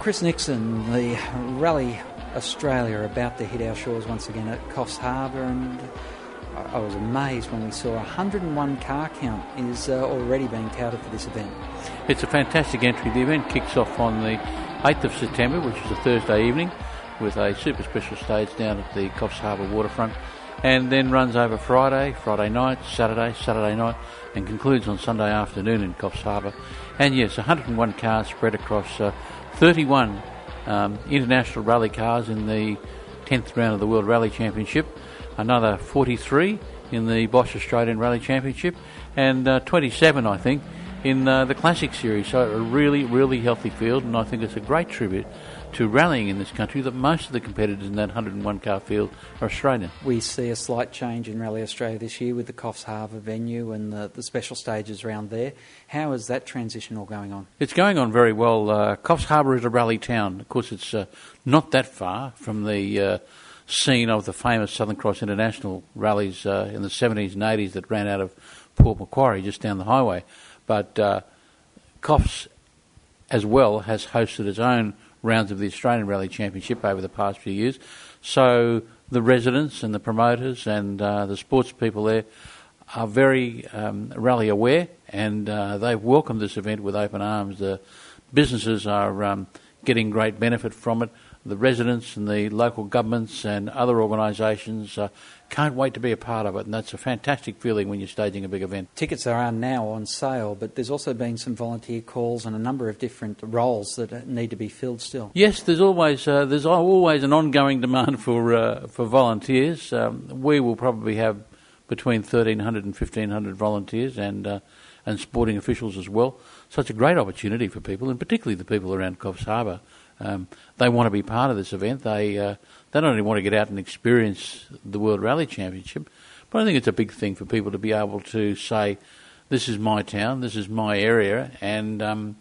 Chris Nixon, the Rally Australia, about to hit our shores once again at Coffs Harbour, and I was amazed when we saw 101 car count is uh, already being touted for this event. It's a fantastic entry. The event kicks off on the 8th of September, which is a Thursday evening, with a super special stage down at the Coffs Harbour waterfront, and then runs over Friday, Friday night, Saturday, Saturday night, and concludes on Sunday afternoon in Coffs Harbour. And yes, 101 cars spread across uh, 31 um, international rally cars in the 10th round of the World Rally Championship, another 43 in the Bosch Australian Rally Championship, and uh, 27, I think, in uh, the Classic Series. So a really, really healthy field, and I think it's a great tribute to rallying in this country that most of the competitors in that 101 car field are Australian. We see a slight change in Rally Australia this year with the Coffs Harbour venue and the, the special stages around there. How is that transition all going on? It's going on very well. Uh, Coffs Harbour is a rally town. Of course, it's uh, not that far from the uh, scene of the famous Southern Cross International rallies uh, in the 70s and 80s that ran out of Port Macquarie just down the highway. But uh, Coffs, as well, has hosted its own rounds of the Australian Rally Championship over the past few years. So the residents and the promoters and uh, the sports people there are very um, rally aware and uh, they've welcomed this event with open arms. The businesses are um, getting great benefit from it. The residents and the local governments and other organisations uh, can't wait to be a part of it, and that's a fantastic feeling when you're staging a big event. Tickets are now on sale, but there's also been some volunteer calls and a number of different roles that need to be filled still. Yes, there's always uh, there's always an ongoing demand for uh, for volunteers. Um, we will probably have between 1,300 and 1,500 volunteers and uh, and sporting officials as well. So it's a great opportunity for people, and particularly the people around Coffs Harbour. Um, they want to be part of this event. They uh, they not only want to get out and experience the World Rally Championship, but I think it's a big thing for people to be able to say, "This is my town, this is my area," and um,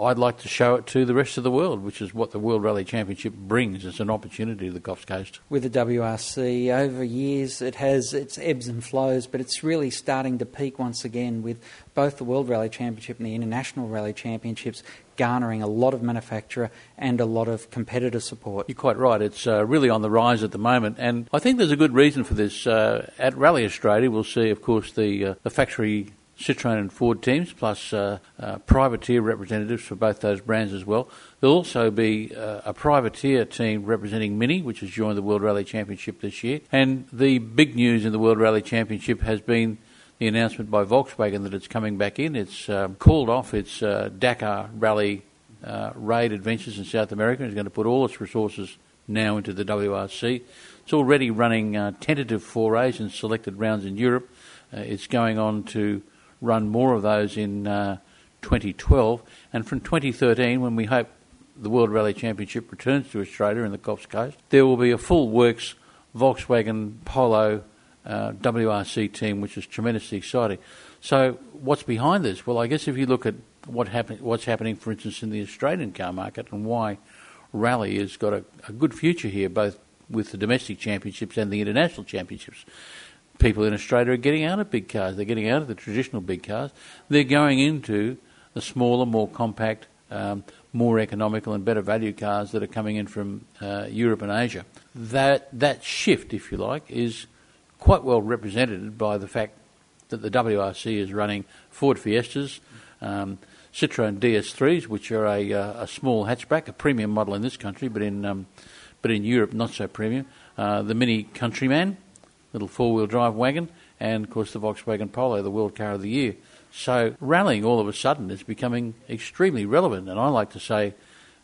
I'd like to show it to the rest of the world, which is what the World Rally Championship brings. It's an opportunity to the Coffs Coast. With the WRC, over years it has its ebbs and flows, but it's really starting to peak once again with both the World Rally Championship and the International Rally Championships garnering a lot of manufacturer and a lot of competitor support. You're quite right. It's uh, really on the rise at the moment, and I think there's a good reason for this. Uh, at Rally Australia, we'll see, of course, the uh, the factory Citroen and Ford teams, plus uh, uh, privateer representatives for both those brands as well. There'll also be uh, a privateer team representing Mini, which has joined the World Rally Championship this year. And the big news in the World Rally Championship has been the announcement by Volkswagen that it's coming back in. It's um, called off its uh, Dakar Rally uh, raid adventures in South America. It's going to put all its resources now into the WRC. It's already running uh, tentative forays and selected rounds in Europe. it's going on to run more of those in uh, 2012. And from 2013, when we hope the World Rally Championship returns to Australia in the Coffs Coast, there will be a full works Volkswagen Polo uh, WRC team, which is tremendously exciting. So, what's behind this? Well, I guess if you look at what happen- what's happening, for instance, in the Australian car market and why Rally has got a, a good future here, both with the domestic championships and the international championships people in Australia are getting out of big cars. They're getting out of the traditional big cars. They're going into the smaller, more compact, um, more economical and better value cars that are coming in from uh, Europe and Asia. That that shift, if you like, is quite well represented by the fact that the WRC is running Ford Fiestas, um, Citroen DS3s, which are a, uh, a, small hatchback, a premium model in this country, but in um, but in Europe not so premium. Uh, the Mini Countryman, little four wheel drive wagon, and of course the Volkswagen Polo, the World Car of the Year. So rallying all of a sudden is becoming extremely relevant, and I like to say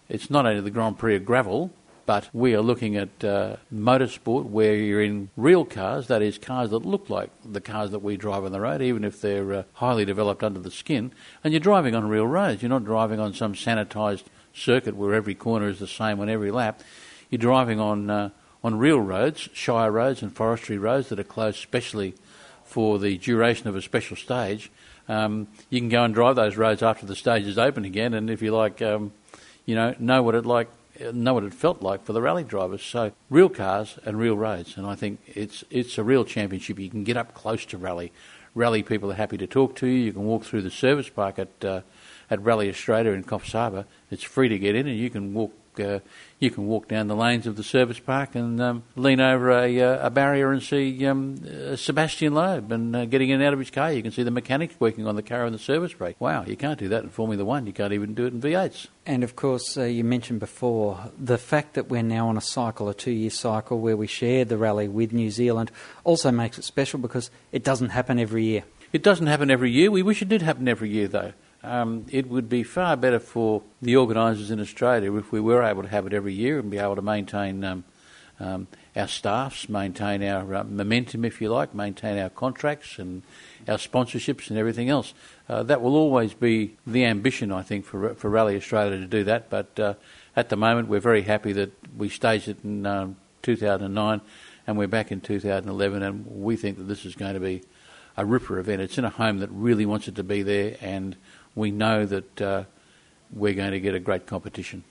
it's not only the Grand Prix of gravel, but we are looking at uh, motorsport where you're in real cars, that is, cars that look like the cars that we drive on the road, even if they're uh, highly developed under the skin, and you're driving on real roads. You're not driving on some sanitised circuit where every corner is the same on every lap. You're driving on uh, on real roads, shire roads and forestry roads that are closed specially for the duration of a special stage, um, you can go and drive those roads after the stage is open again, and if you like, um, you know, know what it like, know what it felt like for the rally drivers. So real cars and real roads, and I think it's it's a real championship. You can get up close to rally. Rally people are happy to talk to you. You can walk through the service park at uh, at Rally Australia in Coffs Harbour. It's free to get in, and you can walk uh, you can walk down the lanes of the service park and um, lean over a, uh, a, barrier and see um, uh, Sebastian Loeb and uh, getting in and out of his car. You can see the mechanics working on the car on the service break. Wow, you can't do that in Formula One. You can't even do it in V8s. And of course, uh, you mentioned before the fact that we're now on a cycle, a two year cycle, where we share the rally with New Zealand also makes it special because it doesn't happen every year. It doesn't happen every year. We wish it did happen every year, though. Um, it would be far better for the organisers in Australia if we were able to have it every year and be able to maintain um, um, our staffs, maintain our uh, momentum, if you like, maintain our contracts and our sponsorships and everything else. Uh, that will always be the ambition, I think, for for Rally Australia to do that. But uh, at the moment, we're very happy that we staged it in um, 2009 and we're back in 2011, and we think that this is going to be a ripper event. It's in a home that really wants it to be there, and we know that uh, we're going to get a great competition.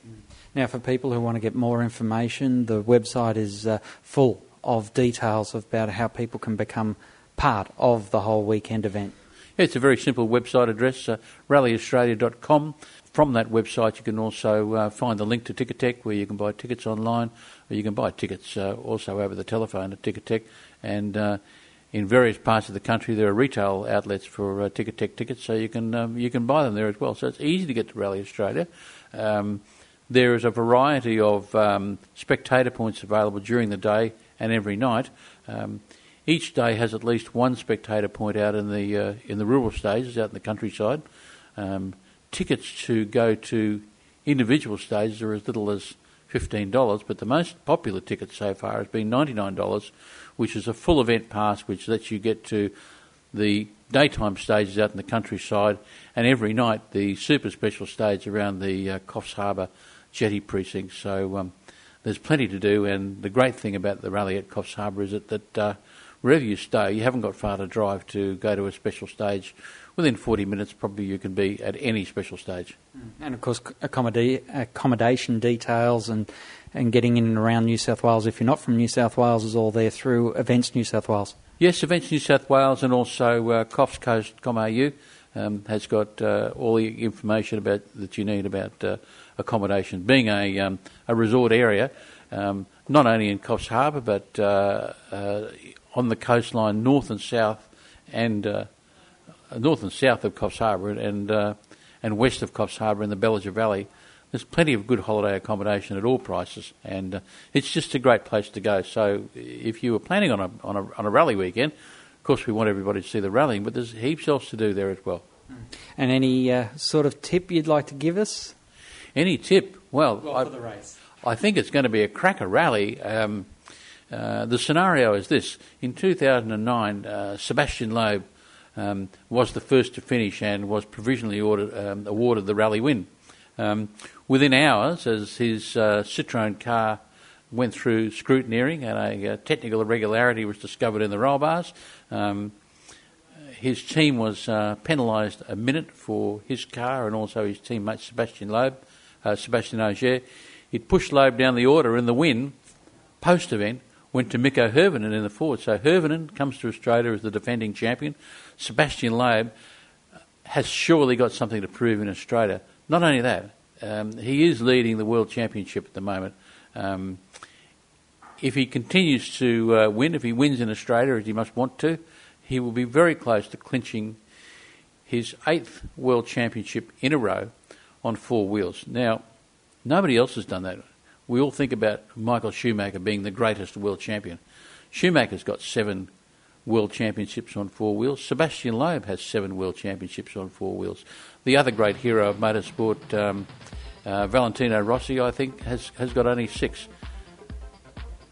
Now, for people who want to get more information, the website is uh, full of details about how people can become part of the whole weekend event. Yeah, it's a very simple website address, uh, rallyaustralia.com. From that website, you can also uh, find the link to Ticketek, where you can buy tickets online, or you can buy tickets uh, also over the telephone at Ticketek. And uh, in various parts of the country, there are retail outlets for uh, Ticketek tickets, so you can um, you can buy them there as well. So it's easy to get to Rally Australia. Um, there is a variety of um, spectator points available during the day and every night. Um, each day has at least one spectator point out in the uh, in the rural stages, out in the countryside. Um, tickets to go to individual stages are as little as $15, but the most popular ticket so far has been $99, which is a full event pass which lets you get to the daytime stages out in the countryside and every night the super special stage around the uh, Coffs Harbour jetty precinct. So um, there's plenty to do, and the great thing about the rally at Coffs Harbour is that, that uh, wherever you stay, you haven't got far to drive to go to a special stage within 40 minutes, probably you can be at any special stage. And of course, accommodation details and, and getting in and around New South Wales, if you're not from New South Wales, is all there through Events New South Wales. Yes, Events New South Wales and also uh, CoffsCoast.com.au um, has got uh, all the information about that you need about uh, accommodation. Being a, um, a resort area, um, not only in Coffs Harbour but uh, uh, on the coastline north and south and uh, north and south of Coffs Harbour and uh, and west of Coffs Harbour in the Bellinger Valley, there's plenty of good holiday accommodation at all prices, and uh, it's just a great place to go. So if you were planning on a, on a on a rally weekend, of course we want everybody to see the rallying, but there's heaps else to do there as well. And any uh, sort of tip you'd like to give us? Any tip? Well, well I, for the race. I think it's going to be a cracker rally. Um, uh, the scenario is this: in 2009, uh, Sebastian Loeb um, was the first to finish and was provisionally ordered, um, awarded the rally win. Um, within hours, as his uh, Citroen car went through scrutineering and a, a, technical irregularity was discovered in the roll bars, um, his team was uh, penalised a minute for his car and also his teammate Sebastian Loeb, uh, Sebastian Ogier. It pushed Loeb down the order in the win post event went to Mikko Hirvonen in the forward. So Hirvonen comes to Australia as the defending champion. Sebastian Loeb has surely got something to prove in Australia. Not only that, um, he is leading the World Championship at the moment. Um, if he continues to uh, win, if he wins in Australia, as he must want to, he will be very close to clinching his eighth World Championship in a row on four wheels. Now, nobody else has done that we all think about Michael Schumacher being the greatest world champion. Schumacher's got seven world championships on four wheels. Sebastian Loeb has seven world championships on four wheels. The other great hero of motorsport, um, uh, Valentino Rossi, I think, has, has got only six.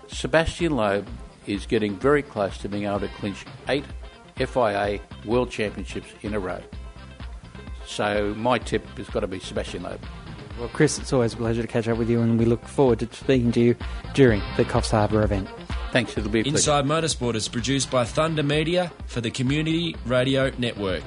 Sebastian Loeb is getting very close to being able to clinch eight FIA world championships in a row. So my tip has got to be Sebastian Loeb. Well, Chris, it's always a pleasure to catch up with you, and we look forward to speaking to you during the Coffs Harbour event. Thanks, it'll be Inside Motorsport is produced by Thunder Media for the Community Radio Network.